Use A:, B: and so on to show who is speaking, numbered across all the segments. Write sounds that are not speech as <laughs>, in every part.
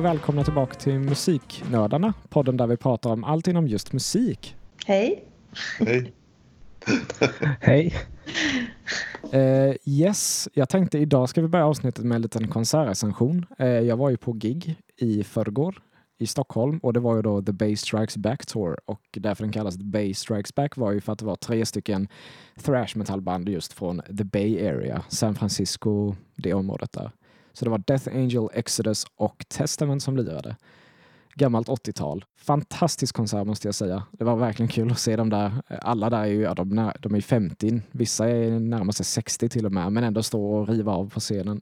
A: Och välkomna tillbaka till Musiknördarna, podden där vi pratar om allt inom just musik.
B: Hej.
C: Hej. <laughs>
D: Hej.
A: Uh, yes, jag tänkte idag ska vi börja avsnittet med en liten konsertrecension. Uh, jag var ju på gig i förrgår i Stockholm och det var ju då The Bay Strikes Back Tour och därför den kallas The Bay Strikes Back var ju för att det var tre stycken thrash metalband just från The Bay Area, San Francisco, det området där. Så det var Death Angel, Exodus och Testament som lirade. Gammalt 80-tal. Fantastisk konsert måste jag säga. Det var verkligen kul att se dem där. Alla där är ju, ja, de, de är 50, vissa är närmare sig 60 till och med, men ändå stå och riva av på scenen.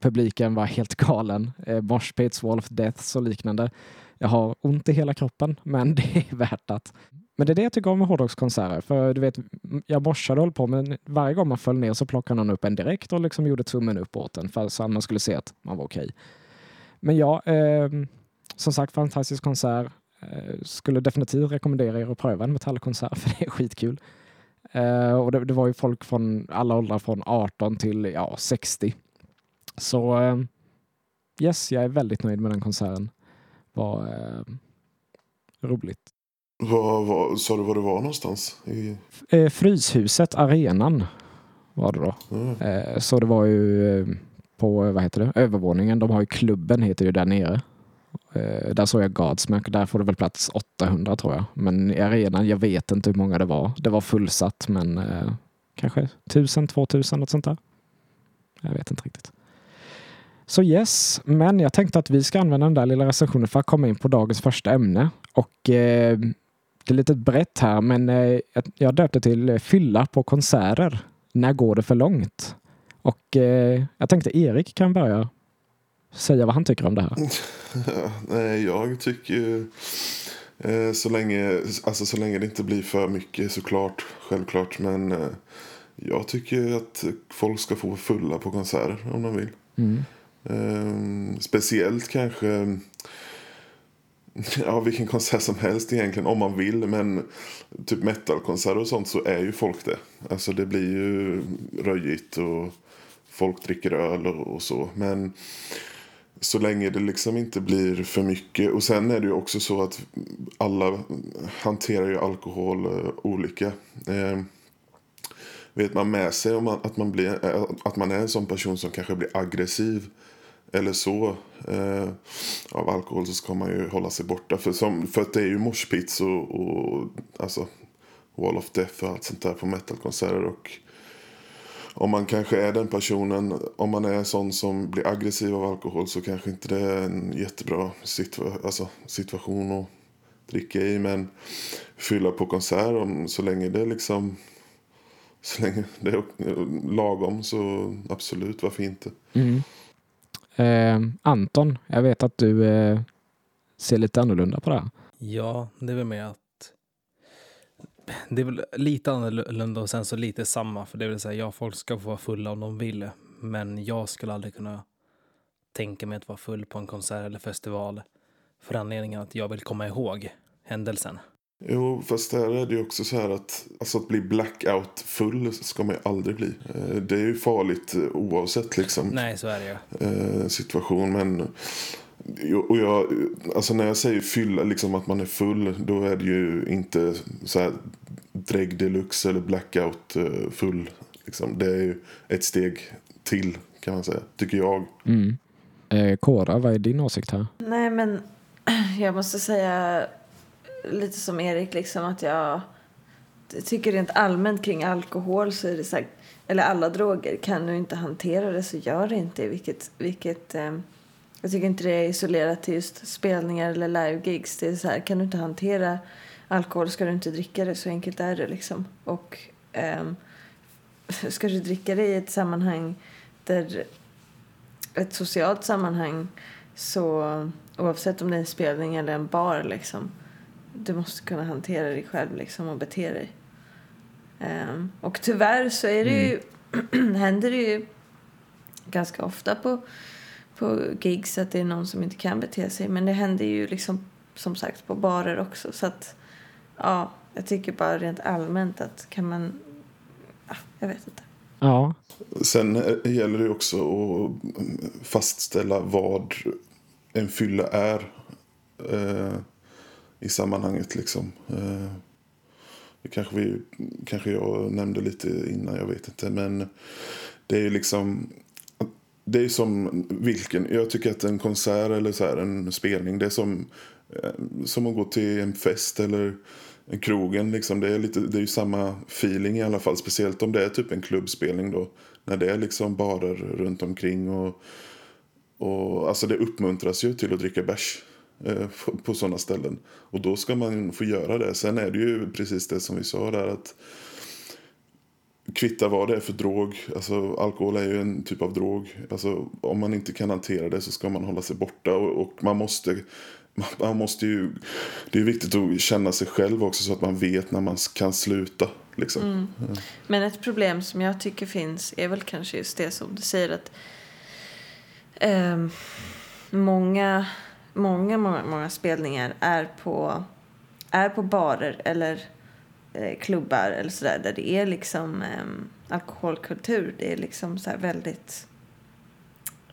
A: Publiken var helt galen. Eh, Moshpits, Wall of Deaths och liknande. Jag har ont i hela kroppen, men <laughs> det är värt att. Men det är det jag tycker om med hårdrockskonserter. För du vet, jag morsade och höll på, men varje gång man föll ner så plockade någon upp en direkt och liksom gjorde tummen upp åt en för så att man skulle se att man var okej. Okay. Men ja, eh, som sagt, fantastisk konsert. Eh, skulle definitivt rekommendera er att pröva en metallkonsert <laughs> för det är skitkul. Eh, och det, det, var ju folk från alla åldrar från 18 till ja, 60. Så eh, yes, jag är väldigt nöjd med den konserten. Var eh, roligt.
C: Vad, vad, sa du var det var någonstans? I...
A: Eh, Fryshuset, arenan var det då. Mm. Eh, så det var ju eh, på, vad heter det, övervåningen. De har ju klubben heter det där nere. Eh, där såg jag Godsmack. Där får det väl plats 800 tror jag. Men i arenan, jag vet inte hur många det var. Det var fullsatt men eh, kanske 1000, 2000 något sånt där. Jag vet inte riktigt. Så yes, men jag tänkte att vi ska använda den där lilla recensionen för att komma in på dagens första ämne. Och eh, det är lite brett här, men eh, jag döpte till eh, fylla på konserter. När går det för långt? Och eh, jag tänkte Erik kan börja säga vad han tycker om det här. <laughs>
C: Nej, jag tycker så länge, alltså så länge det inte blir för mycket såklart, självklart. Men jag tycker att folk ska få fulla på konserter om de vill. Mm. Eh, speciellt kanske ja, vilken konsert som helst egentligen om man vill. Men typ metalkonserter och sånt så är ju folk det. Alltså det blir ju röjigt och folk dricker öl och, och så. Men så länge det liksom inte blir för mycket. Och sen är det ju också så att alla hanterar ju alkohol eh, olika. Eh, vet man med sig om man, att, man blir, eh, att man är en sån person som kanske blir aggressiv eller så eh, av alkohol så ska man ju hålla sig borta. För, som, för att det är ju moshpits och, och alltså Wall of Death och allt sånt där på metalkonserter. Och om man kanske är den personen, om man är en sån som blir aggressiv av alkohol så kanske inte det är en jättebra situa alltså, situation att dricka i. Men fylla på konsert, om, så länge det liksom så länge det är lagom så absolut, varför inte?
A: Mm. Eh, Anton, jag vet att du eh, ser lite annorlunda på det här.
D: Ja, det är väl med att det är väl lite annorlunda och sen så lite samma. För det vill säga, ja, folk ska få vara fulla om de vill. Men jag skulle aldrig kunna tänka mig att vara full på en konsert eller festival. För anledningen att jag vill komma ihåg händelsen.
C: Jo, fast där är det ju också så här att, alltså att bli blackout full ska man ju aldrig bli. Eh, det är ju farligt eh, oavsett liksom.
D: Nej, så är det ju.
C: Eh, situation, men och jag, alltså när jag säger fylla, liksom att man är full, då är det ju inte så här drägg deluxe eller blackout full. Liksom. Det är ju ett steg till kan man säga, tycker jag.
A: Mm. Eh, Kora, vad är din åsikt här?
B: Nej men <clears throat> jag måste säga lite som Erik, liksom att jag tycker rent allmänt kring alkohol så är det så här, eller alla droger, kan du inte hantera det så gör det inte. Vilket, vilket, eh, jag tycker inte det är isolerat till just spelningar eller live-gigs. Det är så här, kan du inte hantera alkohol ska du inte dricka det, så enkelt är det liksom. Och eh, ska du dricka det i ett sammanhang där ett socialt sammanhang så oavsett om det är en spelning eller en bar liksom du måste kunna hantera dig själv liksom och bete dig. Um, och tyvärr så är det ju, mm. <clears throat> händer det ju ganska ofta på, på gigs att det är någon som inte kan bete sig. Men det händer ju liksom som sagt på barer också. Så att ja, jag tycker bara rent allmänt att kan man, ja, jag vet inte.
A: Ja.
C: Sen gäller det också att fastställa vad en fylla är eh, i sammanhanget. Liksom. Eh, det kanske, vi, kanske jag nämnde lite innan, jag vet inte. Men det är ju liksom... Det är som vilken... Jag tycker att en konsert eller så här, en spelning, det är som, eh, som att gå till en fest eller en krogen. Liksom. Det, är lite, det är ju samma feeling i alla fall. Speciellt om det är typ en klubbspelning då. När det är liksom barer runt omkring och, och alltså det uppmuntras ju till att dricka bärs på, på sådana ställen. Och då ska man få göra det. Sen är det ju precis det som vi sa där att kvitta vad det är för drog. Alltså, alkohol är ju en typ av drog. Alltså, om man inte kan hantera det så ska man hålla sig borta. Och, och man måste man måste ju, det är viktigt att känna sig själv också så att man vet när man kan sluta. Liksom. Mm.
B: Men ett problem som jag tycker finns är väl kanske just det som du säger att eh, många, många, många, många spelningar är på, är på barer eller eh, klubbar eller sådär där det är liksom eh, alkoholkultur. Det är liksom så väldigt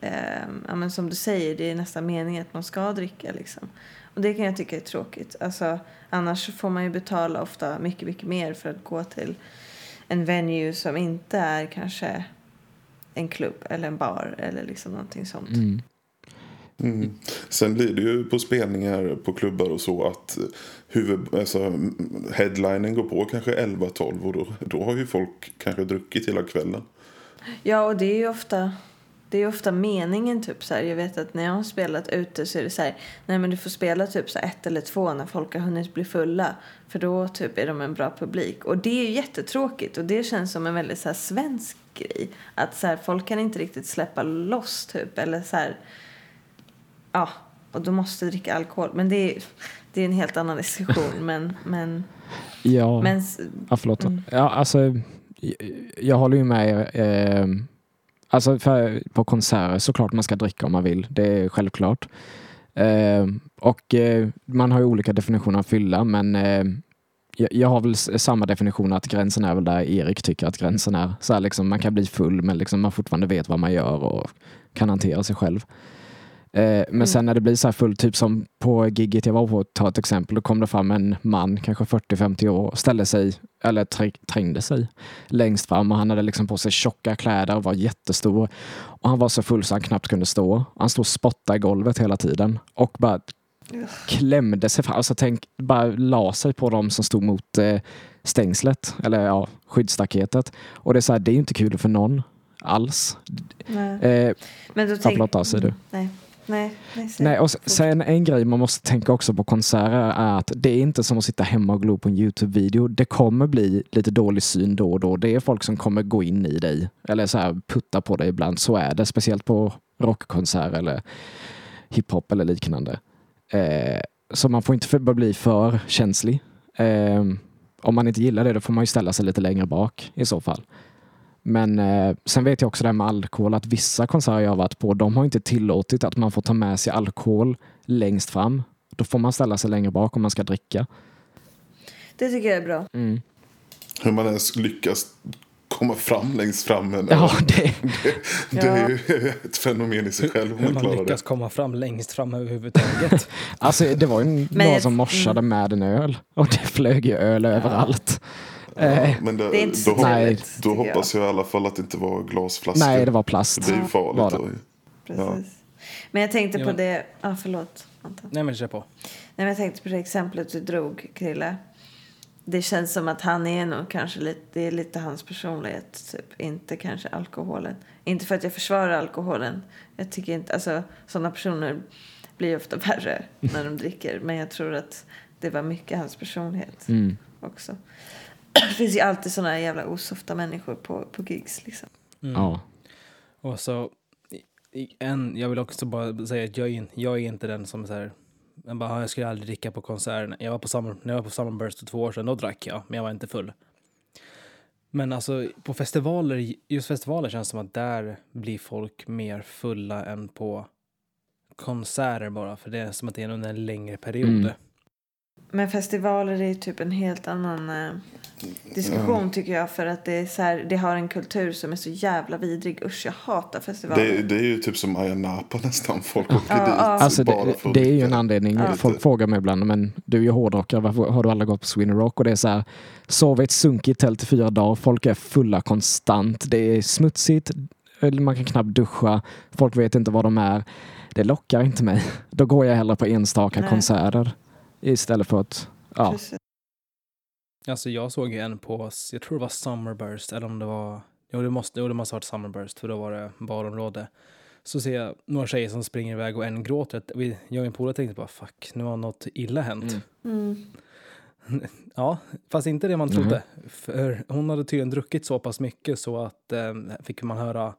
B: eh, ja, men som du säger, det är nästan meningen att man ska dricka. Liksom. Och det kan jag tycka är tråkigt. Alltså, annars får man ju betala ofta mycket, mycket mer för att gå till en venue som inte är kanske en klubb eller en bar eller liksom någonting sånt.
C: Mm. Mm. Sen blir det ju på spelningar på klubbar och så att eh, huvud, alltså, headlinen går på kanske 11-12 och då, då har ju folk kanske druckit hela kvällen.
B: Ja, och det är ju ofta det är ofta meningen typ så här, Jag vet att när jag har spelat ute så är det så här. Nej men du får spela typ så ett eller två när folk har hunnit bli fulla. För då typ är de en bra publik. Och det är ju jättetråkigt. Och det känns som en väldigt så här svensk grej. Att så här, folk kan inte riktigt släppa loss typ. Eller så här. Ja. Och då måste dricka alkohol. Men det är, det är en helt annan diskussion. <laughs> men, men,
A: ja. Men, ja, förlåt. Mm. Ja, alltså, jag, jag håller ju med. Eh, Alltså för, på konserter såklart man ska dricka om man vill. Det är självklart. Eh, och eh, man har ju olika definitioner av fylla men eh, jag, jag, har väl samma definition att gränsen är väl där Erik tycker att gränsen är. Så här, liksom, man kan bli full men liksom, man fortfarande vet vad man gör och kan hantera sig själv. Eh, men mm. sen när det blir så här fullt, typ som på gigget jag var på, ta ett exempel, då kom det fram en man, kanske 40-50 år, ställde sig, eller trängde sig längst fram och han hade liksom på sig tjocka kläder och var jättestor. Och han var så full så han knappt kunde stå. Han stod och spottade i golvet hela tiden och bara klämde sig fram. Alltså tänk, bara la sig på dem som stod mot eh, stängslet, eller ja, skyddsstaketet. Och det är så här, det är inte kul för någon alls.
B: Nej. Eh, Men då tänk...
A: Förlåt, säger du.
B: Nej. Nej,
A: nej, och sen en grej man måste tänka också på konserter är att det är inte som att sitta hemma och glo på en Youtube-video. Det kommer bli lite dålig syn då och då. Det är folk som kommer gå in i dig eller så här putta på dig ibland. Så är det, speciellt på rockkonserter eller hiphop eller liknande. Eh, så man får inte bli för känslig. Eh, om man inte gillar det, då får man ju ställa sig lite längre bak i så fall. Men eh, sen vet jag också det här med alkohol att vissa konserter jag har varit på, de har inte tillåtit att man får ta med sig alkohol längst fram. Då får man ställa sig längre bak om man ska dricka.
B: Det tycker jag är bra.
A: Mm.
C: Hur man ens lyckas komma fram längst fram. Men,
A: ja, det,
C: det, <laughs> det är ju ett fenomen i sig själv.
D: Hur man, man lyckas det. komma fram längst fram överhuvudtaget. <laughs>
A: alltså, det var ju någon som morsade mm. med en öl och det flög ju öl ja. överallt.
C: Ja, men det, det är inte så då, nej, då hoppas jag. jag i alla fall att det inte var glasflaskor.
A: Nej, det var plast.
C: Det är ju farligt. Ja,
B: Precis. Ja. Men jag tänkte på det... Ja, ah, förlåt.
D: Anton. Nej, men kör på. Nej,
B: men jag tänkte på det exemplet du drog, Krille. Det känns som att han är nog kanske lite, det är lite hans personlighet, typ. Inte kanske alkoholen. Inte för att jag försvarar alkoholen. Jag tycker inte, alltså sådana personer blir ofta värre när de dricker. Men jag tror att det var mycket hans personlighet
A: mm.
B: också. Det finns ju alltid såna jävla osofta människor på, på gigs liksom.
A: Mm. Ja.
D: Och så, en, jag vill också bara säga att jag är, jag är inte den som är så här, jag, bara, jag skulle aldrig dricka på konserten. Jag var på summer, när jag var på Summerburst för två år sedan, då drack jag, men jag var inte full. Men alltså på festivaler, just festivaler känns det som att där blir folk mer fulla än på konserter bara, för det är som att det är under en längre period. Mm.
B: Men festivaler är typ en helt annan eh, diskussion tycker jag. För att det, är så här, det har en kultur som är så jävla vidrig. Usch, jag hatar festivaler.
C: Det, det är ju typ som Ayia Napa nästan. Folk åker
B: Ja,
C: dit.
A: Alltså
C: bara
A: det,
C: för
A: det är ju en anledning.
B: Ja.
A: Folk frågar mig ibland, men du är ju hårdrockare, varför har du aldrig gått på Sweden Rock? Och det är så här, sov i ett sunkigt tält i fyra dagar, folk är fulla konstant, det är smutsigt, eller man kan knappt duscha, folk vet inte vad de är. Det lockar inte mig. Då går jag hellre på enstaka
B: Nej.
A: konserter istället för att, ja.
B: Precis.
D: Alltså jag såg ju en på, jag tror det var Summerburst eller om det var, jo det måste, jo, det måste ha varit Summerburst för då var det barområde. Så ser jag några tjejer som springer iväg och en gråter. Vi- Jag och min polare tänkte bara fuck, nu har något illa hänt.
A: Mm.
B: Mm. <laughs>
D: Ja, fast inte det man
A: Mhm.
D: trodde. För hon hade tydligen druckit så pass mycket så att eh, fick man höra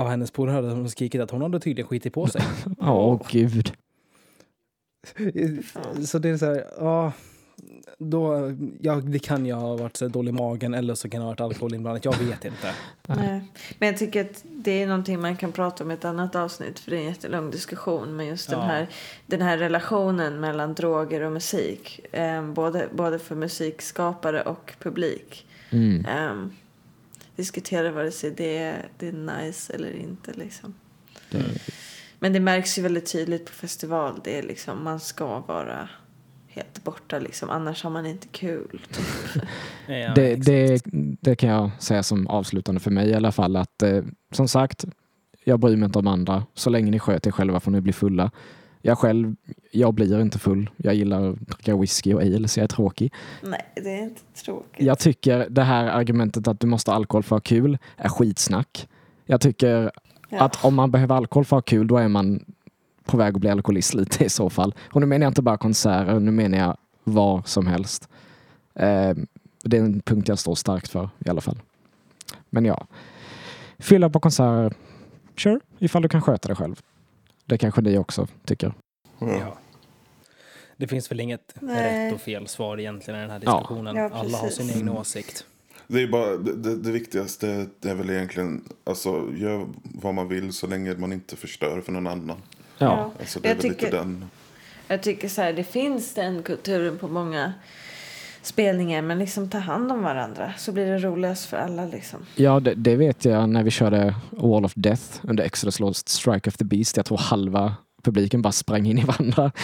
D: av hennes polare hade hon skrikit att hon hade tydligen skitit på sig. <laughs>
A: Åh gud.
D: Så det är så här, ja, då, ja, det kan ju ha varit så dålig magen eller så kan det ha varit alkohol inblandat. Jag vet inte.
B: Nej. Men jag tycker att det är någonting man kan prata om i ett annat avsnitt. För det är en jättelång diskussion. Men just den,
D: Ja.
B: här, den här relationen mellan droger och musik. Eh, både, både för musikskapare och publik.
A: Mm.
B: Eh, diskutera vare sig det, är- det är nice eller inte. Liksom.
A: Det,
B: Men det märks ju väldigt tydligt på festival. Det är liksom, man ska vara helt borta. Liksom. Annars har man inte kul. <laughs>
D: Ja,
A: det, det, det kan jag säga som avslutande för mig i alla fall att eh, som sagt, jag bryr mig inte om andra. Så länge ni sköter er själva får ni bli fulla. Jag själv, jag blir inte full. Jag gillar att dricka whisky och ale så jag är tråkig.
B: Nej, det är inte tråkigt.
A: Jag tycker det här argumentet att du måste ha alkohol för att ha kul är skitsnack. Jag tycker
B: Ja.
A: att om man behöver alkohol för att ha kul då är man på väg att bli alkoholist lite i så fall. Och nu menar jag inte bara konserter, nu menar jag var som helst. Eh, det är en punkt jag står starkt för i alla fall. Men ja, fylla på konserter, sure, ifall du kan sköta det själv. Det kanske ni också tycker.
C: Ja.
D: Ja. Det finns väl inget
B: Nej.
D: rätt och fel svar egentligen i den här
A: Ja.
D: diskussionen.
B: Ja,
D: Alla har sin egen åsikt.
C: Det, är bara, det, det, det viktigaste är väl egentligen, alltså gör vad man vill så länge man inte förstör för någon annan.
A: Ja,
C: Alltså, det är
B: Jag
C: väl lite
B: tycker-
C: den.
B: Jag tycker så här, det finns den kulturen på många spelningar. Men liksom ta hand om varandra så blir det roligast för alla liksom.
A: ja det, det vet jag när vi körde Wall of Death under Exodus Lost Strike of the Beast. Jag tror halva publiken bara sprang in i varandra. <laughs>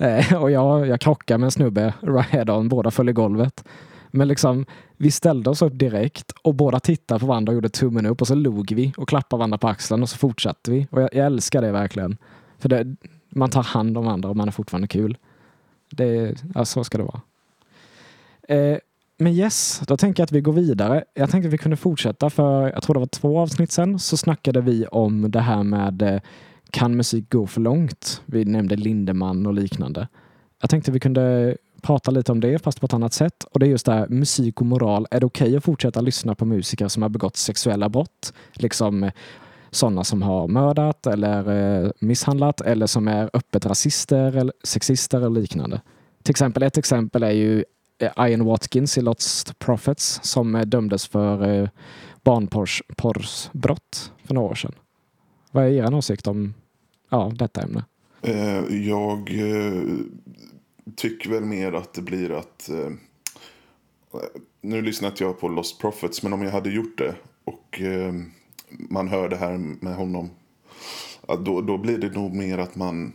A: Eh, och jag, jag krockade med en snubbe, right on, båda föll i golvet. Men liksom, vi ställde oss upp direkt och båda tittade på varandra och gjorde tummen upp och så log vi och klappade varandra på axeln och så fortsatte vi. Och jag, jag älskar det verkligen. För det, man tar hand om varandra och man är fortfarande kul. Det, ja, så ska det vara. Eh, men yes, då tänker jag att vi går vidare. Jag tänkte att vi kunde fortsätta för jag tror det var två avsnitt sen så snackade vi om det här med eh, kan musik gå för långt? Vi nämnde Lindemann och liknande. Jag tänkte vi kunde prata lite om det fast på ett annat sätt. Och det är just det här musik och moral. Är det okej att fortsätta lyssna på musiker som har begått sexuella brott? Liksom eh, sådana som har mördat eller eh, misshandlat eller som är öppet rasister eller sexister eller liknande. Till exempel, ett exempel är ju eh, Ian Watkins i Lost Prophets som dömdes för barnporrsbrott för några år sedan. Vad är er åsikt om ja, detta ämne?
C: Jag tycker väl mer att det blir att... Eh, nu lyssnar inte jag på Lost Prophets, men om jag hade gjort det och eh, man hör det här med honom. Då, då blir det nog mer att man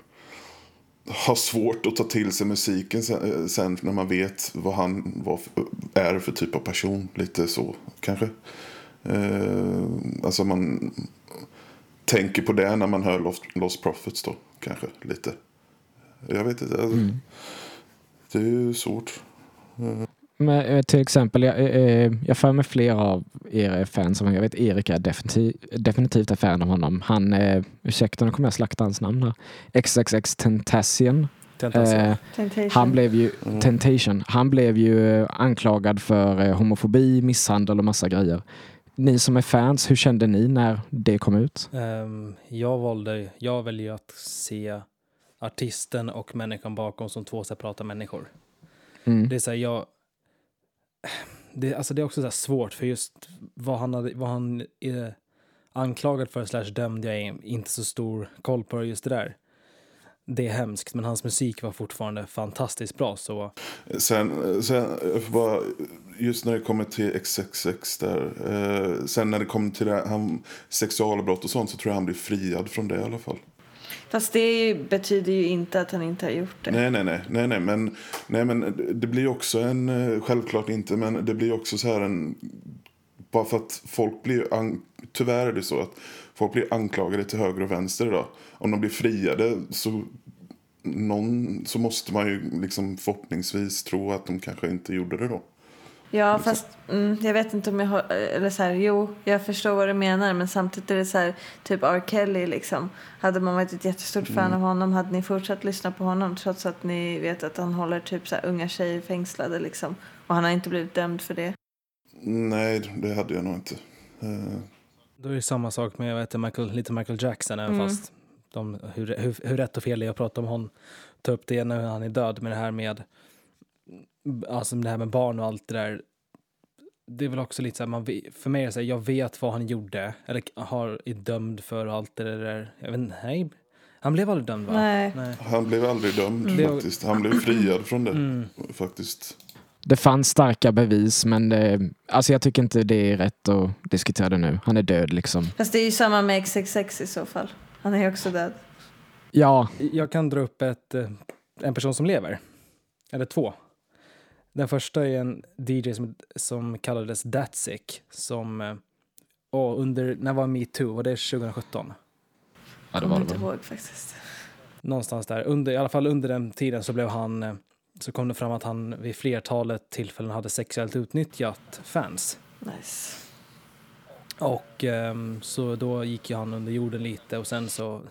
C: har svårt att ta till sig musiken sen, eh, sen när man vet vad han var är för typ av person. Lite så kanske. Eh, alltså man tänker på det när man hör Lost, Lost Prophets då kanske lite. Jag vet inte. Alltså,
A: Mm.
C: Det är ju svårt.
A: Men, eh, till exempel, jag, eh, jag för mig flera av er är fans av honom. Jag vet Erik är definitiv, definitivt är fan av honom. Han, eh, ursäkta nu kommer jag slakta hans namn här. XXX Tentacion. Eh, han blev ju,
C: Mm.
A: Temptation, han blev ju eh, anklagad för eh, homofobi, misshandel och massa grejer. Ni som är fans, hur kände ni när det kom ut?
D: Ehm, jag valde, jag väljer att se artisten och människan bakom som två separata människor.
A: Mm.
D: Det är så här, jag... Det, alltså det är också så här svårt för just vad han, hade, vad han är anklagad för slash dömd, jag är inte så stor koll på just det där. det är hemskt, men hans musik var fortfarande fantastiskt bra. Så
C: Sen, sen bara, just när det kommer till XXX där. Eh, sen när det kommer till det, han, sexualbrott och sånt så tror jag han blir friad från det i alla fall.
B: Fast det ju, betyder ju inte att han inte har gjort det.
C: Nej, nej, nej, nej, nej, men, nej, men det blir också en, eh, självklart inte, men det blir också så här en, bara för att folk blir, tyvärr är det så att folk blir anklagade till höger och vänster idag. Om de blir friade så, någon, så måste man ju liksom förhoppningsvis tro att de kanske inte gjorde det då.
B: Ja, fast mm, jag vet inte om jag har... Eller så här, jo, jag förstår vad du menar. Men samtidigt är det så här, typ R. Kelly liksom. Hade man varit ett jättestort fan
C: Mm.
B: av honom hade ni fortsatt lyssna på honom trots att ni vet att han håller typ så här unga tjejer fängslade liksom. Och han har inte blivit dömd för det.
C: Nej, det hade jag nog inte. Eh,
D: då är det samma sak med jag vet, Michael, lite Michael Jackson, även
B: Mm.
D: fast de, hur, hur, hur rätt och fel det är att prata om honom. Ta upp det när han är död med det här med alltså det här med barn och allt det där. Det är väl också lite så här, man, för mig är det så här, jag vet vad han gjorde, eller har är dömd för och allt det där. Jag vet inte, nej. Han blev aldrig dömd va?
B: Nej.
D: nej.
C: han blev aldrig dömd
D: Det-
C: faktiskt. Han blev friad från det
D: Mm.
C: faktiskt.
A: Det fanns starka bevis, men det, alltså jag tycker inte det är rätt att diskutera det nu. Han är död liksom.
B: Fast det är ju samma med XXX i så fall. Han är ju också död.
A: Ja,
D: Jag kan dra upp ett, eh, en person som lever. Eller två. Den första är en DJ som, som kallades Datsick. Som, och under, när var metoo? Var det 2017?
A: ja det
B: Kommer
A: var
B: inte
A: det väl.
B: ihåg faktiskt.
D: Någonstans där. Under, I alla fall under den tiden så blev han, eh, så kom det fram att han vid flertalet tillfällen hade sexuellt utnyttjat fans.
B: Nice.
D: Och ehm, så då gick ju han under jorden lite och sen så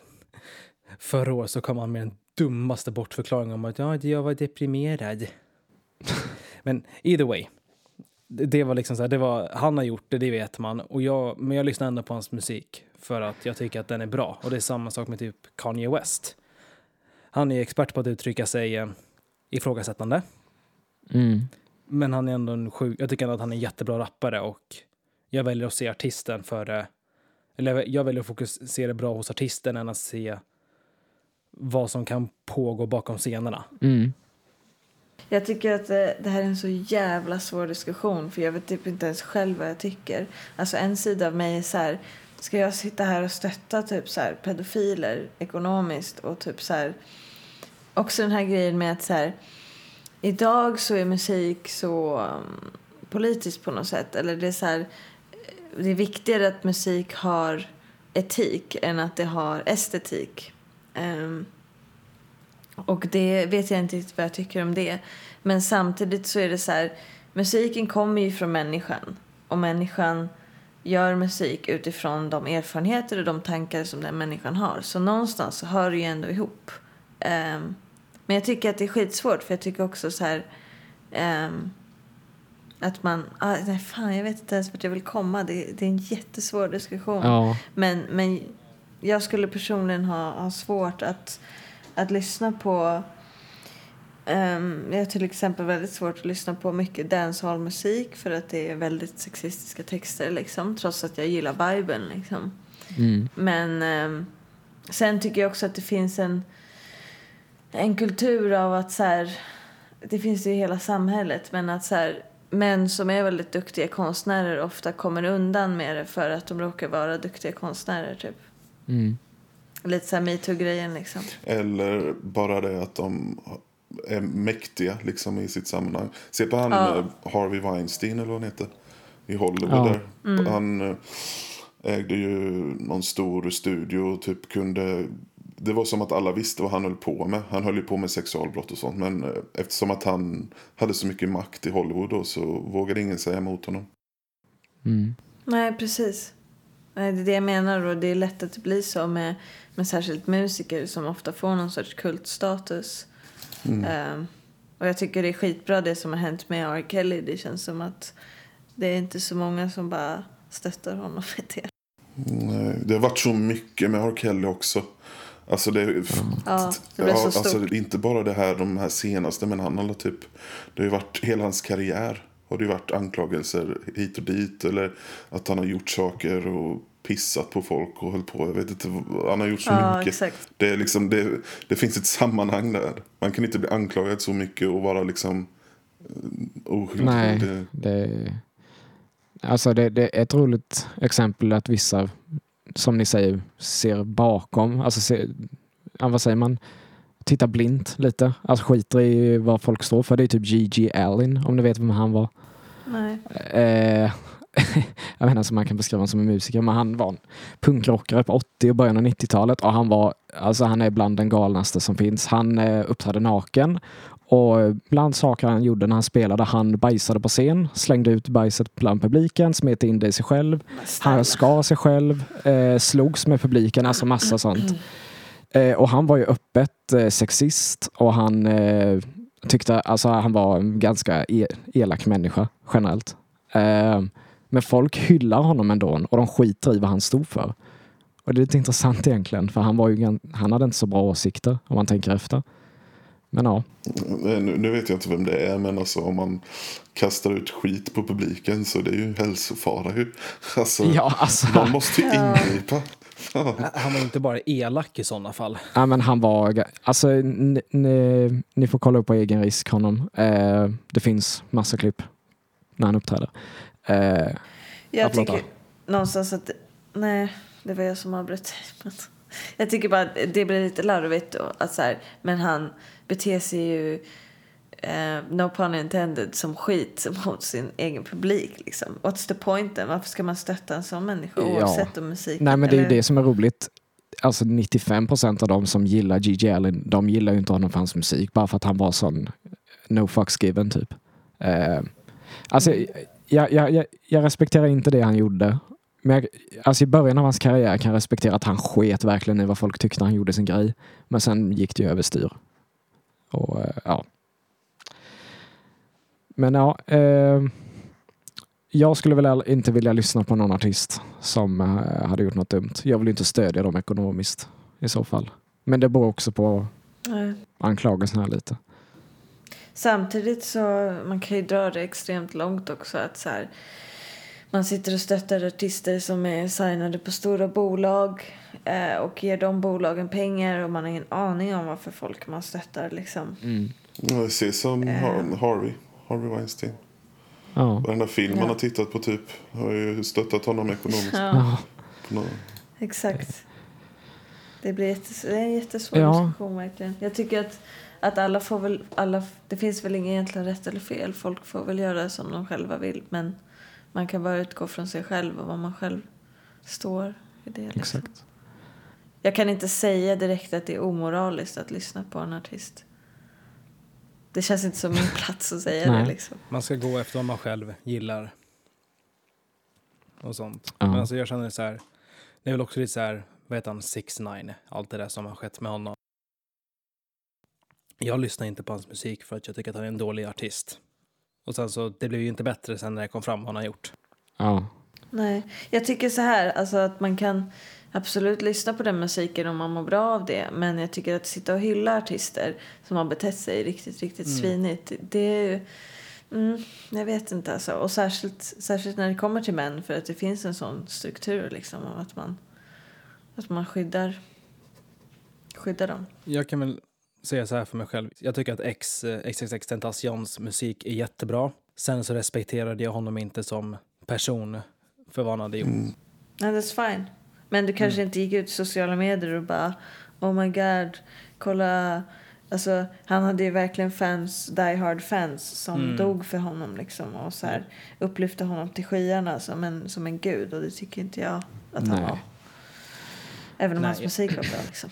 D: <laughs> förra året så kom han med den dummaste bortförklaringen om att ja, jag var deprimerad. <laughs> Men either way. Det, var liksom så här, det var, han har gjort det, det vet man. Och jag, men jag lyssnar ändå på hans musik för att jag tycker att den är bra. Och det är samma sak med typ Kanye West. Han är expert på att uttrycka sig eh, ifrågasättande.
A: Mm.
D: Men han är ändå en sjuk, jag tycker ändå att han är en jättebra rappare och jag väljer att se artisten före, eller jag- jag väljer att fokusera bra hos artisten än att se vad som kan pågå bakom scenerna.
A: Mm.
B: Jag tycker att eh, det, här är en så jävla svår diskussion för jag vet typ inte ens själv vad jag tycker. Alltså en sida av mig är så här, ska jag sitta här och stötta typ så här pedofiler ekonomiskt och typ så här också den här grejen med att så här idag så är musik så mm, um, politiskt på något sätt eller det är så här det är viktigare att musik har etik än att det har estetik. Um, och det vet jag inte riktigt vad jag tycker om det. Men samtidigt så är det så här, musiken kommer ju från människan. Och människan gör musik utifrån de erfarenheter och de tankar som den människan har. Så någonstans så hör det ju ändå ihop. Ehm, men jag tycker att det är skitsvårt för jag tycker också så här ehm, att man, ah, nej fan jag vet inte ens vart jag vill komma. Det, det är en jättesvår diskussion.
A: Ja.
B: Men, men jag skulle personligen ha, ha svårt att, att lyssna på... Um, jag har till exempel väldigt svårt att lyssna på mycket dancehall-musik för att det är väldigt sexistiska texter liksom, trots att jag gillar viben. Liksom.
A: Mm.
B: Men ehm, sen tycker jag också att det finns en, en kultur av att så här, det finns det i hela samhället, men att så här, män som är väldigt duktiga konstnärer ofta kommer undan med det för att de råkar vara duktiga konstnärer typ.
A: Mm.
B: Lite så här metoo-grejen liksom.
C: Eller bara det att de är mäktiga liksom i sitt sammanhang. Se på han
B: Ja.
C: eh, Harvey Weinstein eller vad han heter. I Hollywood
A: Ja.
C: där. Han eh, ägde ju någon stor studio och typ kunde det var som att alla visste vad han höll på med. Han höll ju på med sexualbrott och sånt. Men eh, eftersom att han hade så mycket makt i Hollywood då så vågade ingen säga emot honom.
A: Mm.
B: Nej, precis. Nej, det är det jag menar och det är lätt att det blir så med, med särskilt musiker som ofta får någon sorts kultstatus. Ehm, och jag tycker det är skitbra det som har hänt med R. Kelly. Det känns som att det är inte så många som bara stöttar honom med det.
C: Nej, det har varit så mycket med R. Kelly också. Alltså det,
B: Ja, det stort.
C: Alltså, inte bara det här, de här senaste, men han har typ... Det har ju varit hela hans karriär. Har det ju varit anklagelser hit och dit. Eller att han har gjort saker och pissat på folk och höll på. Jag vet inte, han har gjort så
B: Ja,
C: mycket.
B: exakt.
C: Det, är liksom, det, det finns ett sammanhang där. Man kan inte bli anklagad så mycket och vara liksom eh, oskyldig.
A: Nej,
C: Det,
A: det, alltså det, det är ett roligt exempel att vissa, som ni säger, ser bakom. Alltså ser, vad säger man? Tittar blint lite. Alltså skiter i vad folk står för. Det är typ G.G. Allin, om ni vet vem han var.
B: Nej.
A: Eh, <laughs> jag vet inte om man kan beskriva honom som en musiker, men han var en punkrockare på 80 och början av 90-talet och han var, alltså han är bland den galnaste som finns. Han eh, uppträdde naken och bland saker han gjorde när han spelade, han bajsade på scen, slängde ut bajset bland publiken, smet in det i sig själv, han skar sig själv, eh, slogs med publiken, alltså massa sånt. <clears throat> Eh, och han var ju öppet eh, sexist och han eh, tyckte, alltså han var en ganska e elak människa generellt. Men folk hyllar honom ändå och de skiter i vad han stod för. Och det är lite intressant egentligen, för han, var ju, han hade inte så bra åsikter om man tänker efter. Men ja,
C: nu, nu vet jag inte vem det är, men alltså om man kastar ut skit på publiken så det är ju hälsofara ju. <laughs> Alltså,
A: ja alltså.
C: Man måste ju <laughs> ingripa.
D: Han var inte bara elak i sådana fall.
A: Ja, men han var, alltså ni, ni, ni får kolla upp på egen risk honom. Eh, det finns massa klipp när han uppträder. Eh,
B: Jag tycker någonstans att... Nej, det var jag som avbröt <laughs> Jag tycker bara att det blir lite larvigt då. Att så här, men han beter sig ju, eh, no pun intended, som skit mot sin egen publik. Liksom. What's the point then? Varför ska man stötta en sån människa
A: Ja.
B: oavsett om musik?
A: nej men det är ju det som är roligt. Alltså 95 procent av de som gillar Gigi Allen, de gillar ju inte honom för hans musik bara för att han var sån no fucks given typ. Eh, alltså jag, jag, jag, jag respekterar inte det han gjorde. Men jag, alltså i början av hans karriär kan jag respektera att han sket verkligen i vad folk tyckte han gjorde sin grej. Men sen gick det ju överstyr. Och eh, ja. Men ja. Eh, jag skulle väl inte vilja lyssna på någon artist som eh, hade gjort något dumt. Jag vill inte stödja dem ekonomiskt i så fall. Men det beror också på
B: Nej.
A: anklagelserna lite.
B: Samtidigt så man kan ju dra det extremt långt också. att så här, Man sitter och stöttar artister som är signade på stora bolag eh, och ger de bolagen pengar och man har ingen aning om varför folk man stöttar. Liksom.
C: Ja, Se som
B: Eh.
C: Har- Harvey. Harvey Weinstein.
A: Ja.
C: Varenda film
B: Ja.
C: man har tittat på typ har ju stöttat honom ekonomiskt.
B: Ja,
A: Ja.
C: På något-
B: exakt. Det, blir jättes, det är en jättesvår
A: Ja.
B: diskussion verkligen. Jag tycker att, att alla får väl, alla, det finns väl inget egentligen rätt eller fel. Folk får väl göra som de själva vill. Men man kan bara utgå från sig själv och vad man själv står i det. Liksom.
A: Exakt.
B: Jag kan inte säga direkt att det är omoraliskt att lyssna på en artist. Det känns inte som min <laughs> plats att säga det liksom.
D: Man ska gå efter vad man själv gillar. Och sånt.
A: Ja.
D: Men alltså jag känner så här. Det är väl också lite så här. Vad heter han? 6 9 Allt det där som har skett med honom. Jag lyssnar inte på hans musik för att jag tycker att han är en dålig artist. Och sen så, det blev ju inte bättre sen när det kom fram vad han har gjort.
A: Ja.
B: Nej, jag tycker så här, alltså att man kan absolut lyssna på den musiken om man mår bra av det. Men jag tycker att sitta och hylla artister som har betett sig riktigt, riktigt
D: Mm.
B: svinigt. Det är ju, mm, jag vet inte alltså. Och särskilt, särskilt när det kommer till män för att det finns en sån struktur liksom av att man, att man skyddar, skyddar dem.
D: Jag kan väl säga så här för mig själv. Jag tycker att X, eh, XXX Tentacions musik är jättebra. Sen så respekterade jag honom inte som person för vad han hade gjort.
C: Mm.
B: Nej, that's fine. Men du kanske
A: Mm.
B: inte gick ut i sociala medier och bara Oh my god, kolla. Alltså, han hade ju verkligen fans, die hard fans som
D: Mm.
B: dog för honom liksom och så här, upplyfte honom till skyarna som en, som en gud och det tycker inte jag att han
A: Nej.
B: var. Även om
D: Nej.
B: hans musik var bra liksom.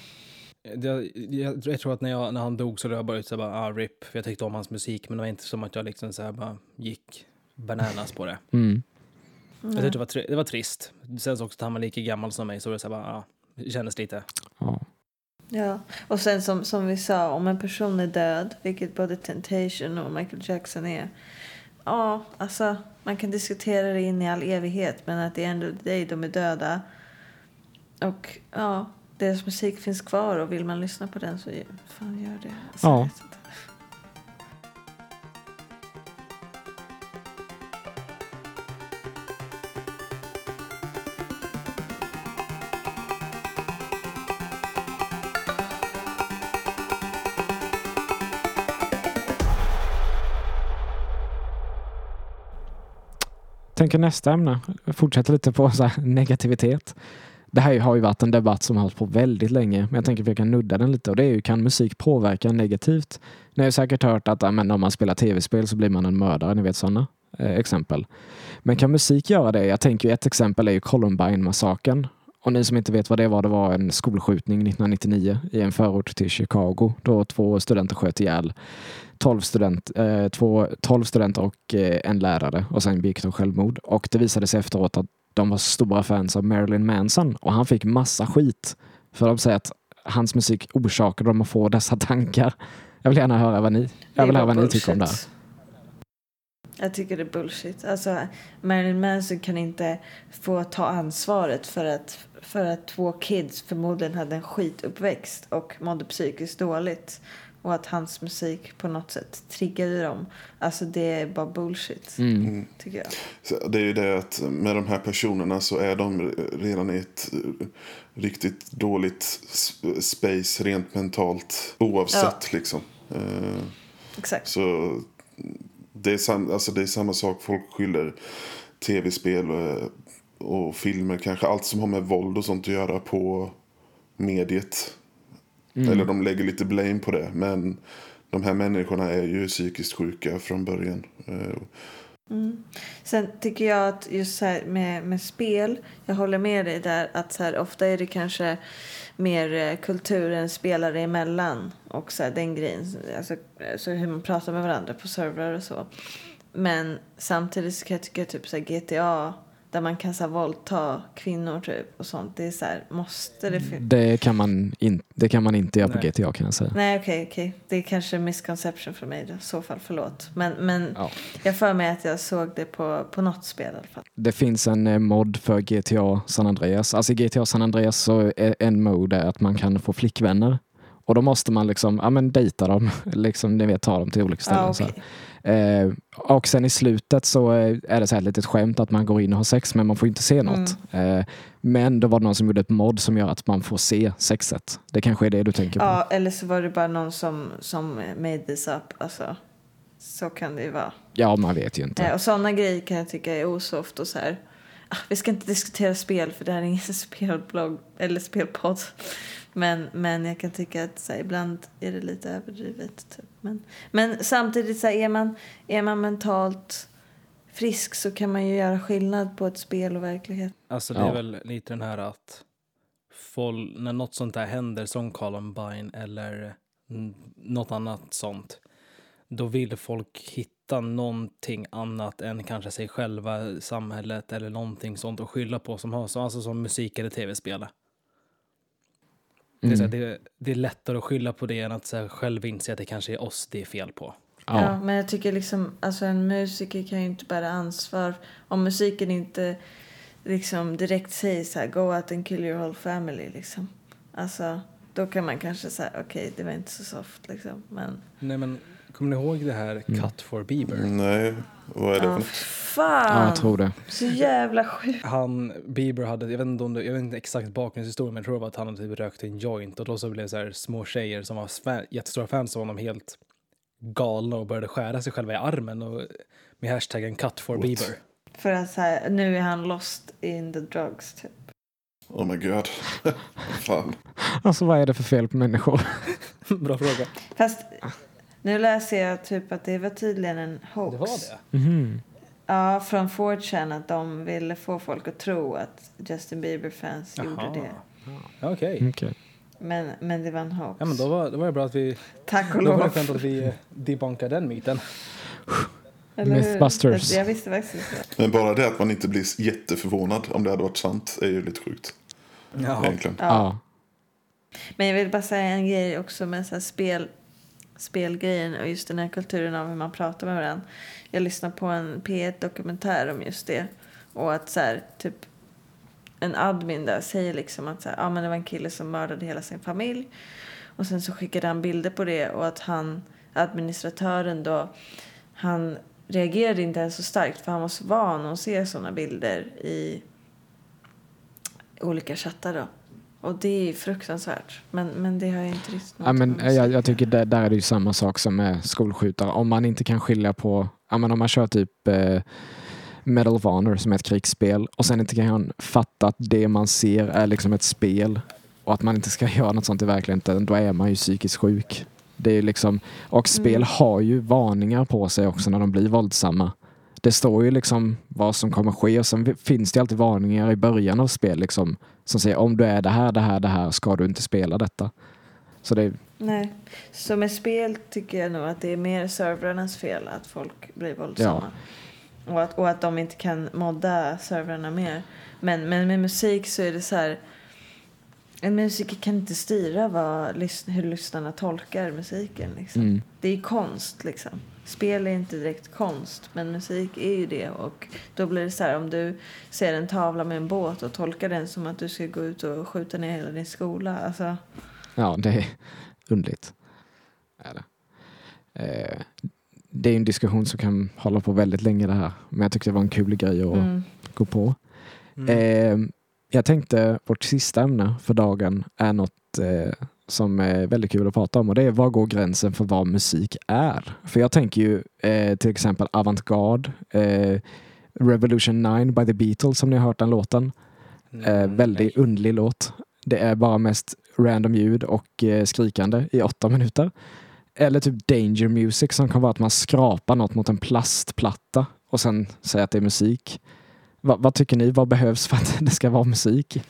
D: Jag, jag, jag tror att när, jag, när han dog så var jag bara ute så bara, ah, RIP, för jag tyckte om hans musik, men det var inte som att jag liksom så här bara gick bananas på det. <laughs>
A: Mm.
D: Jag tyckte det var, tri- det var trist. Sen så också att han var lika gammal som mig så det så bara, ah, det kändes lite.
A: Ja.
B: Ja, och sen som, som vi sa, om en person är död, vilket både Temptation och Michael Jackson är. Ja, alltså man kan diskutera det in i all evighet, men att det är ändå day de är döda. Och ja, deras musik finns kvar och vill man lyssna på den så fan gör det. Alltså,
A: ja. tänker nästa ämne fortsätta lite på så negativitet. Det här har ju varit en debatt som har hållit på väldigt länge, men jag tänker att vi kan nudda den lite. Och det är ju, kan musik påverka negativt? Ni har ju säkert hört att ja, men om man spelar tv-spel så blir man en mördare, ni vet sådana eh, exempel. Men kan musik göra det? Jag tänker ju ett exempel är ju Columbine-massakern. Och ni som inte vet vad det var, det var en skolskjutning 1999 i en förort till Chicago då två studenter sköt ihjäl 12, student, eh, två, 12 studenter och eh, en lärare och sen begick de självmord. Och det visade sig efteråt att de var stora fans av Marilyn Manson och han fick massa skit för de säger att hans musik orsakade dem att få dessa tankar. Jag vill gärna höra vad ni, jag vill höra vad ni tycker om det här.
B: Jag tycker det är bullshit. Alltså, Marilyn Manson kan inte få ta ansvaret för att, för att två kids förmodligen hade en skituppväxt och mådde psykiskt dåligt. Och att hans musik på något sätt triggade dem. Alltså det är bara bullshit,
A: Mm.
B: tycker jag.
C: Så det är ju det att med de här personerna så är de redan i ett eh, riktigt dåligt space rent mentalt oavsett liksom. Eh,
B: Exakt.
C: Så det är, sam, alltså det är samma sak. Folk skyller tv-spel och, och filmer, kanske allt som har med våld och sånt att göra på mediet.
A: Mm.
C: Eller de lägger lite blame på det. Men de här människorna är ju psykiskt sjuka från början. Eh,
B: Mm. Sen tycker jag att just så med, med spel, jag håller med dig där att så här, ofta är det kanske mer eh, kulturen spelare emellan och så här, den grejen, alltså, alltså hur man pratar med varandra på servrar och så. Men samtidigt så kan jag tycka typ så här, GTA där man kan så här, våldta kvinnor typ och sånt. Det är så här, måste det
A: Det, kan man in, det kan man inte göra på
D: Nej.
A: GTA kan jag säga.
B: Nej okej okej. Det är kanske en misconception för mig då, i så fall förlåt. Men, men
A: Ja.
B: jag för mig att jag såg det på, på något spel i alla fall.
A: Det finns en eh, mod för GTA San Andreas. Alltså i GTA San Andreas så är en mode är att man kan få flickvänner. Och då måste man liksom, ja men dejta dem, <laughs> liksom ni vet ta dem till olika ställen.
B: Ja,
A: så här. Eh, och sen i slutet så eh, är det så här ett litet skämt att man går in och har sex men man får inte se något. Eh, men då var det någon som gjorde ett mod som gör att man får se sexet. Det kanske är det du tänker på.
B: Ja, eller så var det bara någon som, som made this up. Alltså, så kan det ju vara.
A: Ja, man vet ju inte.
B: Eh, och sådana grejer kan jag tycka är osoft och så här. Ah, vi ska inte diskutera spel för det här är ingen <laughs> spelblogg eller spelpodd. Men, men jag kan tycka att så här, ibland är det lite överdrivet. Typ. Men, men samtidigt så här, är, man, är man mentalt frisk så kan man ju göra skillnad på ett spel och verklighet.
D: Alltså det
A: Ja.
D: är väl lite den här att folk, när något sånt där händer som Columbine eller något annat sånt, då vill folk hitta någonting annat än kanske sig själva, samhället eller någonting sånt att skylla på som har, så- alltså som musik eller tv-spel. Det, är så här,
A: Mm.
D: det, det är lättare att skylla på det än att så här, själv inse att det kanske är oss det är fel på.
B: Ja.
A: Ja.
B: men jag tycker liksom, alltså en musiker kan ju inte bära ansvar om musiken inte liksom direkt säger så här, go out and kill your whole family liksom. Alltså, då kan man kanske säga, okej, det var inte så soft liksom, men.
D: Nej men, kommer ni ihåg det här Cut for Bieber?
C: nej, vad är det för något?
B: fan!
A: ja, jag tror det.
B: Så jävla sjukt.
D: Han, Bieber hade, jag vet inte, om det, jag vet inte exakt bakgrundshistoria, men jag tror det var att han hade typ rökt en joint och då så blev så här små tjejer som var fan, jättestora fans av honom helt galna och började skära sig själva i armen och, med hashtaggen cut for
C: What?
D: Bieber.
B: För att så här, nu är han lost in the drugs typ.
C: Oh my god. <laughs> Fan.
A: Alltså vad är det för fel på människor? <laughs>
D: Bra fråga.
B: Fast nu läser jag typ att det var tydligen en hoax.
D: Det var det?
A: Mhm.
B: Ja, från 4chan att de ville få folk att tro att Justin Bieber-fans gjorde det.
D: Okej.
A: Okej.
B: Men, men det var en hoax.
D: Ja men då var, då var det bra att vi,
B: Tack och
D: då var det
B: lov.
D: skönt att vi eh, debunkade den myten.
A: Mythbusters.
B: Jag visste faktiskt inte.
C: Men bara det att man inte blir jätteförvånad om det hade varit sant är ju lite sjukt.
D: Jaha.
C: Egentligen.
B: Ja.
A: Ja.
B: Men jag vill bara säga en grej också med så här spel, spelgrejen och just den här kulturen av hur man pratar med varandra. Jag lyssnade på en P1-dokumentär om just det. Och att så här, typ en admin där säger liksom att så här, ah, men det var en kille som mördade hela sin familj. Och sen så skickade han bilder på det och att han, administratören då, han reagerade inte ens så starkt för han var så van att se sådana bilder i olika chattar då. Och det är fruktansvärt. Men, men det har ju inte riktigt
A: Ja, men,
B: med
A: jag, jag tycker det, där är det ju samma sak som med skolskjutare. Om man inte kan skilja på, ja, men om man kör typ eh, Medal of Honor som är ett krigsspel och sen inte kan fatta att det man ser är liksom ett spel och att man inte ska <laughs> göra något sånt i verkligheten, då är man ju psykiskt sjuk. Det är liksom, och spel
B: Mm.
A: har ju varningar på sig också när de blir våldsamma. Det står ju liksom vad som kommer ske och sen finns det alltid varningar i början av spel liksom, som säger om du är det här, det här, det här ska du inte spela detta. Så det är,
B: Nej. Så med spel tycker jag nog att det är mer servrarnas fel att folk blir våldsamma. Och, att, och att de inte kan modda servrarna mer. Men, men med musik så är det så här. En musiker kan inte styra vad, hur lyssnarna tolkar musiken. Liksom.
A: mm,
B: Det är konst liksom. Spel är inte direkt konst, men musik är ju det. Och då blir det så här, om du ser en tavla med en båt och tolkar den som att du ska gå ut och skjuta ner hela din skola. Alltså,
A: ja, det är underligt. Är det. Eh, det är en diskussion som kan hålla på väldigt länge det här. Men jag tyckte det var en kul grej att
B: mm.
A: gå på.
D: Mm.
A: Eh, jag tänkte vårt sista ämne för dagen är något eh, som är väldigt kul att prata om och det är var går gränsen för vad musik är? För jag tänker ju eh, till exempel avantgarde, eh, Revolution 9 by the Beatles som ni har hört den låten. Eh,
D: Mm,
A: väldigt
D: nej.
A: underlig låt. Det är bara mest random ljud och eh, skrikande i åtta minuter. Eller typ danger music som kan vara att man skrapar något mot en plastplatta och sen säger att det är musik. Va, vad tycker ni? Vad behövs för att <laughs> det ska vara musik?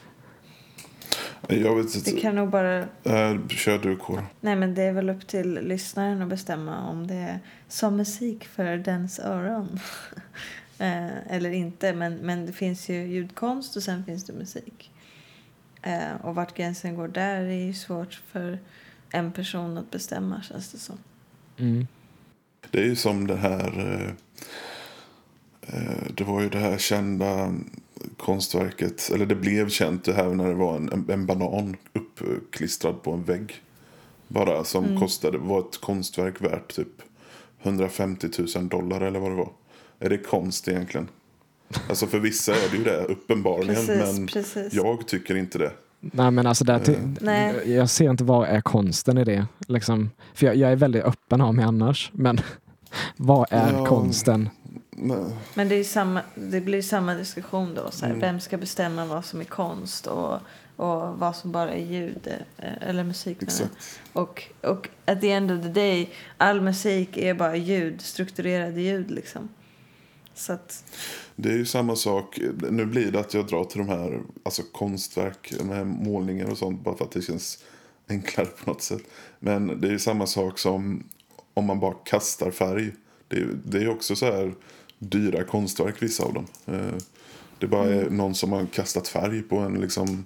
C: Jag vet
B: Det
C: inte.
B: kan nog bara...
C: Äh, kör du, Kåre.
B: Nej, men det är väl upp till lyssnaren att bestämma om det är som musik för dens öron. <laughs> eh, eller inte. Men, men det finns ju ljudkonst och sen finns det musik. Eh, och vart gränsen går där är ju svårt för en person att bestämma, känns det som.
A: Mm.
C: Det är ju som det här... Eh, eh, det var ju det här kända konstverket. Eller det blev känt det här när det var en, en, banan uppklistrad på en vägg. Bara som
B: Mm.
C: kostade, var ett konstverk värt typ 150 000 dollar eller vad det var. Är det konst egentligen? Alltså för vissa är det ju det uppenbarligen.
B: Precis,
C: men
B: precis.
C: jag tycker inte det.
A: Nej men alltså där
B: Nej.
A: jag ser inte vad är konsten i det. Liksom, för jag, jag är väldigt öppen av mig annars. Men <laughs> vad är
C: Ja.
A: konsten?
C: Nej.
B: Men det, samma, det blir samma diskussion då. Så här,
C: Mm.
B: Vem ska bestämma vad som är konst och, och vad som bara är ljud eh, eller musik? Och, och at the end of the day, all musik är bara ljud, strukturerade ljud liksom. Så att,
C: Det är ju samma sak. Nu blir det att jag drar till de här alltså konstverk, de här målningar och sånt bara för att det känns enklare på något sätt. Men det är ju samma sak som om man bara kastar färg. Det är, det är ju också så här dyra konstverk vissa av dem. Eh, Det bara är någon som har kastat färg på en liksom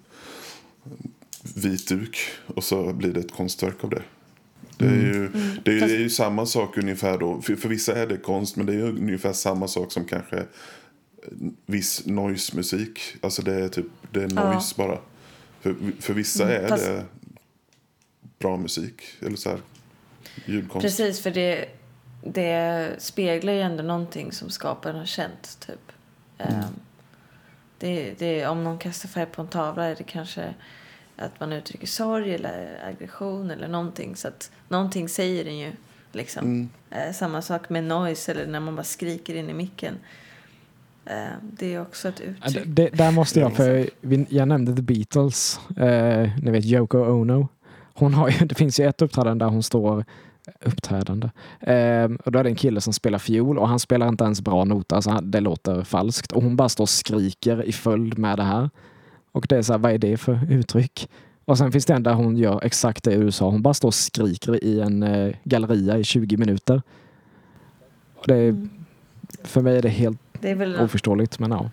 C: vit duk och så blir det ett konstverk av det. Det är ju, det är, det är ju samma sak ungefär då. För, för vissa är det konst men det är ju ungefär samma sak som kanske viss noise-musik. Alltså det är typ det är
B: Ja.
C: noise bara. För, för vissa
B: Mm,
C: är
B: fast-
C: det bra musik. Eller så här ljudkonst.
B: precis, för det, det speglar ju ändå någonting som skaparen har känt. Typ.
C: Mm.
B: Ehm, det, det, om någon kastar färg på en tavla är det kanske att man uttrycker sorg eller aggression eller någonting. Så att någonting säger den ju. Liksom.
C: Mm.
B: Eh, samma sak med noise eller när man bara skriker in i micken. Eh, det är också ett uttryck.
A: det- Det, där måste jag, för vi- jag nämnde The Beatles, eh, ni vet Yoko Ono. Hon har ju, <laughs> det finns ju ett uppträdande där hon står uppträdande. Eh, och då är det en kille som spelar fiol och han spelar inte ens bra noter, så han, det låter falskt. Och hon bara står och skriker i följd med det här. Och det är så här, vad är det för uttryck? Och sen finns det en där hon gör exakt det du sa. Hon bara står och skriker i en eh, galleria i 20 minuter. Och det är,
B: Mm.
A: För mig är det helt
B: Det är väl
A: oförståeligt, men ja.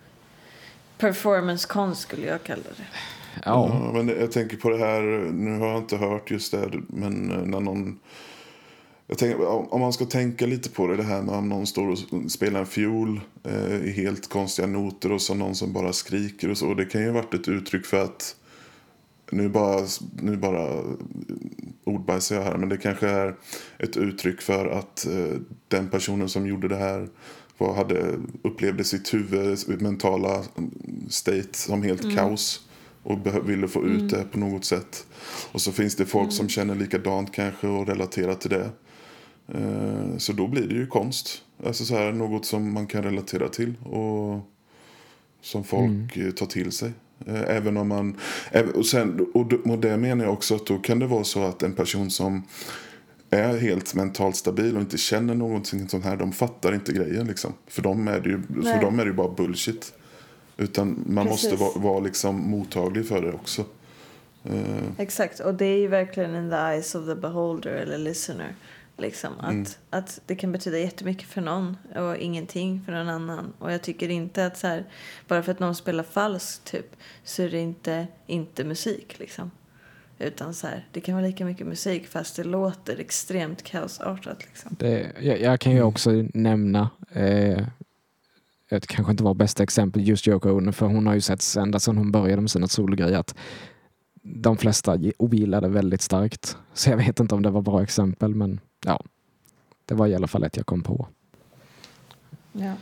B: performancekonst skulle jag kalla det.
A: Ja,
C: Ja, men jag tänker på det här, nu har jag inte hört just det, men när någon... Jag tänker, om man ska tänka lite på det, det här med om någon står och spelar en fiol eh, i helt konstiga noter och så någon som bara skriker och så. Det kan ju ha varit ett uttryck för att, nu bara, nu bara ordbajsar jag här, men det kanske är ett uttryck för att eh, den personen som gjorde det här var, hade, upplevde sitt huvud, sitt mentala state som helt kaos och ville få ut det på något sätt. Och så finns det folk som känner likadant kanske och relaterar till det. Eh, så då blir det ju konst. Alltså så här, något som man kan relatera till och som folk eh, tar till sig. Eh, Även om man... Och, sen, och, det menar jag också att då kan det vara så att en person som är helt mentalt stabil och inte känner någonting sånt här, de fattar inte grejen liksom. För dem är det ju, för dem är det ju bara bullshit. Utan man måste
B: Precis.
C: vara, vara liksom mottaglig för det också.
B: Exakt, och det är ju verkligen in the eyes of the beholder eller listener. Liksom, att,
C: Mm.
B: att det kan betyda jättemycket för någon och ingenting för någon annan. Och jag tycker inte att så här, bara för att någon spelar falskt typ, så är det inte, inte musik. Liksom. Utan så här, det kan vara lika mycket musik fast det låter extremt kaosartat. Liksom.
A: Det, jag, jag kan ju också nämna, eh, det kanske inte var bästa exempel just Yoko Ono, för hon har ju sett ända sedan hon började med sina sologrejer att de flesta gi- ogillade väldigt starkt. Så jag vet inte om det var bra exempel, men ja, det var i alla fall ett jag kom på.
B: Ja.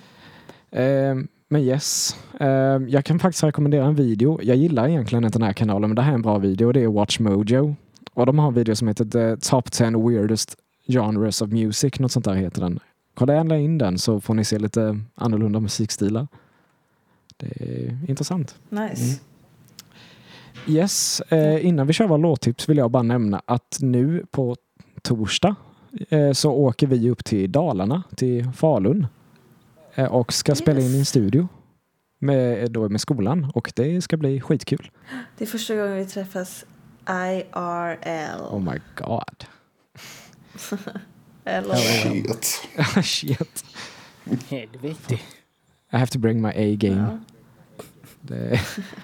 A: Eh, men yes, eh, jag kan faktiskt rekommendera en video. Jag gillar egentligen inte den här kanalen, men det här är en bra video. Det är Watch Mojo. Och de har en video som heter The Top 10 Weirdest Genres of Music, något sånt där heter den. Kolla gärna in den så får ni se lite annorlunda musikstilar. Det är intressant.
B: Nice.
C: Mm.
A: Yes, eh, innan vi kör våra låttips vill jag bara nämna att nu på torsdag så åker vi upp till Dalarna, till Falun eh, och ska spela in i en
B: Yes.
A: studio med, då med skolan och det ska bli skitkul.
B: Det är första gången vi träffas IRL.
A: Oh my god. <laughs>
B: Eller,
C: shit. <laughs>
A: Shit.
D: Helvete.
A: I have to bring my A-game.
B: ja.
A: Det,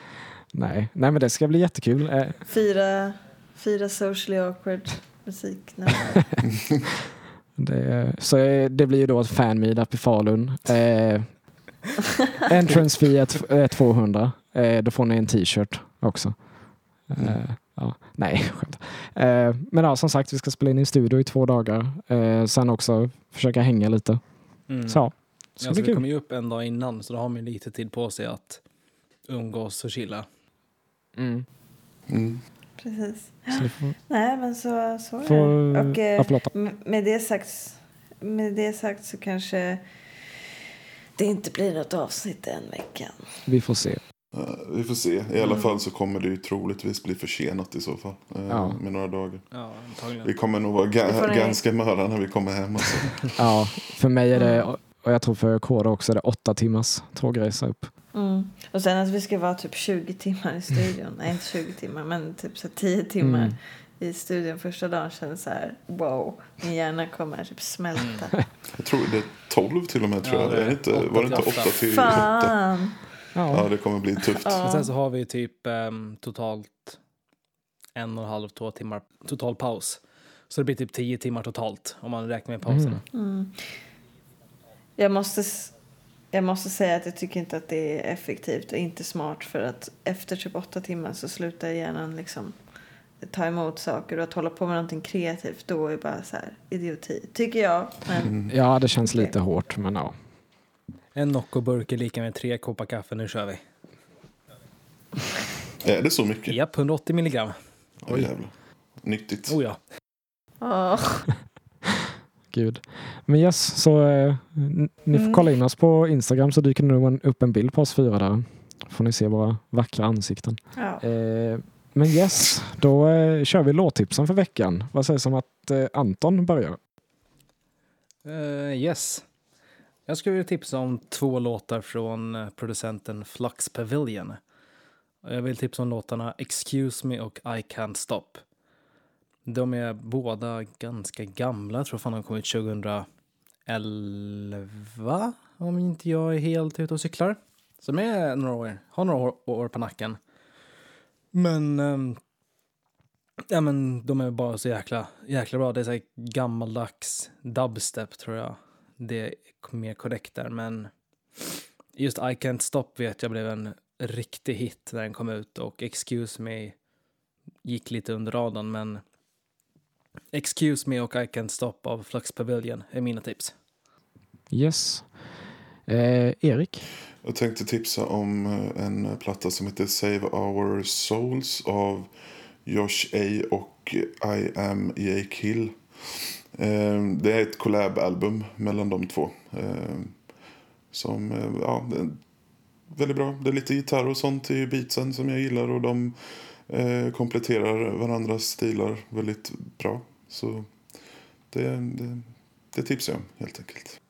A: <laughs> nej. nej, men det ska bli jättekul. Eh,
B: fyra, fyra socially awkward musiknummer. <laughs>
A: Det, så eh, det blir ju då ett fan meetup i Falun. Eh, <laughs> entrance fee är, t- är 200. Eh, då får ni en t-shirt också. Eh, ja, nej, <laughs> skämt. Eh, men ja, som sagt, vi ska spela in i studio i två dagar. Eh, sen också försöka hänga lite.
D: Mm.
A: Så ja, ska
D: Alltså,
A: bli
D: vi kommer ju upp en dag innan så då har man lite tid på sig att umgås och chilla.
A: Mm.
C: Mm.
B: Precis.
A: Så får,
B: Nej, men så, så är
A: får,
B: det. Och
A: ja,
B: eh, med, det sagt, med det sagt så kanske det inte blir något avsnitt den veckan.
A: Vi får se.
C: Eh, vi får se. I alla fall så kommer det ju troligtvis bli försenat i så fall. eh,
A: Ja.
C: Med några dagar.
D: Ja.
C: Vi kommer nog vara ga- ganska möra när vi kommer hem. Alltså.
A: Ja, för mig är det,
B: Mm.
A: och jag tror för Kåre också, är det åtta timmars tågresa upp.
B: Mm. Och sen att vi ska vara typ 20 timmar i studion. <laughs> Nej, inte 20 timmar, men typ så 10 timmar
A: Mm.
B: i studion första dagen känns så här wow, min hjärna kommer typ smälta.
C: Jag tror det är 12 till och med. Tror
D: Ja,
C: jag.
D: det
C: inte, var det inte
D: till
C: 8
D: åtta.
C: till 8?
B: Fan!
C: Ja,
A: Ja,
C: det kommer bli tufft.
B: Ja.
D: Men sen så har vi typ ehm, totalt en och en halv, två timmar total paus. Så det blir typ tio timmar totalt om man räknar med pauserna.
B: Mm. Jag, måste, jag måste säga att jag tycker inte att det är effektivt och inte smart för att efter typ åtta timmar så slutar hjärnan liksom ta emot saker och att hålla på med någonting kreativt då är bara så här idioti. Tycker jag. Men
C: Mm.
A: ja det känns lite hårt, men ja.
D: En Nocco-burk är lika med tre koppar kaffe, nu kör vi. <laughs>
C: Är det så mycket?
D: Japp, 180 milligram.
C: Oj jävlar. Nyttigt.
D: Oh ja.
B: åh,
A: Gud. Men yes, så eh, ni får
B: Mm.
A: kolla in oss på Instagram så dyker det nog en- upp en bild på oss fyra där. Får ni se våra vackra ansikten.
B: ja.
A: Eh, men yes, då eh, kör vi låttipsen för veckan. Vad sägs om att eh, Anton börjar?
D: Eh, yes. Jag skulle vilja tipsa om två låtar från eh, producenten Flux Pavilion. Jag vill tipsa om låtarna Excuse Me och I Can't Stop. De är båda ganska gamla. Jag tror fan de kom ut 2011. Om inte jag är helt ute och cyklar. Så de är några år, har några år, år på nacken. Men, ehm, ja, men de är bara så jäkla, jäkla bra. Det är så här gammaldags dubstep tror jag. Det är mer korrekt där. Men just I Can't Stop vet jag blev en riktig hit när den kom ut. Och Excuse Me gick lite under radarn. Men Excuse Me och I Can't Stop av Flux Pavilion är mina tips.
A: Yes. Eh, Erik?
C: Jag tänkte tipsa om eh, en platta som heter Save Our Souls av Josh A och I am E.A. Kill. Eh, det är ett collab-album mellan de två. Eh, som, eh, ja, väldigt bra. Det är lite gitarr och sånt i beatsen som jag gillar och de eh, kompletterar varandras stilar väldigt bra. Så det, det, det tipsar jag om helt enkelt.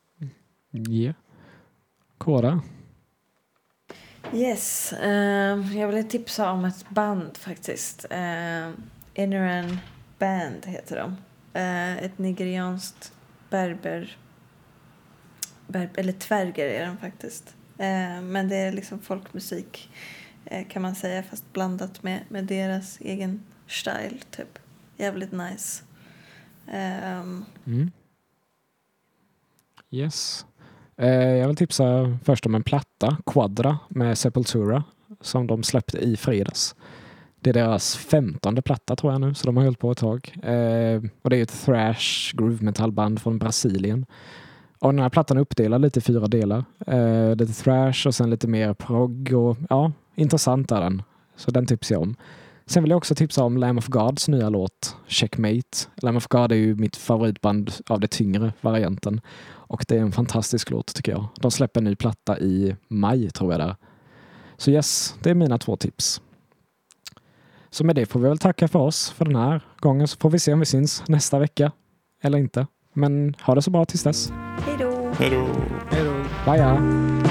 A: Ja. Kåra?
B: Yes, eh, jag vill tipsa om ett band faktiskt. Uh, Inneran Band heter de. Uh, ett nigerianskt berber, berber... Eller tvärger är de faktiskt. Uh, men det är liksom folkmusik Eh, kan man säga fast blandat med, med deras egen style typ. Jävligt nice. Um,
A: mm. Yes. Eh, jag vill tipsa först om en platta, Quadra, med Sepultura, som de släppte i fredags. Det är deras femtonde platta tror jag nu, så de har hållit på ett tag. Eh, och det är ett thrash groove metal-band från Brasilien. Och den här plattan är uppdelad lite i fyra delar. Eh, lite thrash och sen lite mer prog och ja, intressant är den. Så den tipsar jag om. Sen vill jag också tipsa om Lamb of Gods nya låt Checkmate. Lamb of God är ju mitt favoritband av det tyngre varianten. Och det är en fantastisk låt tycker jag. De släpper en ny platta i maj tror jag det är. Så yes, det är mina två tips. Så med det får vi väl tacka för oss för den här gången så får vi se om vi syns nästa vecka eller inte. Men ha det så bra tills dess.
B: Hej då!
C: Hej då!
A: Bye!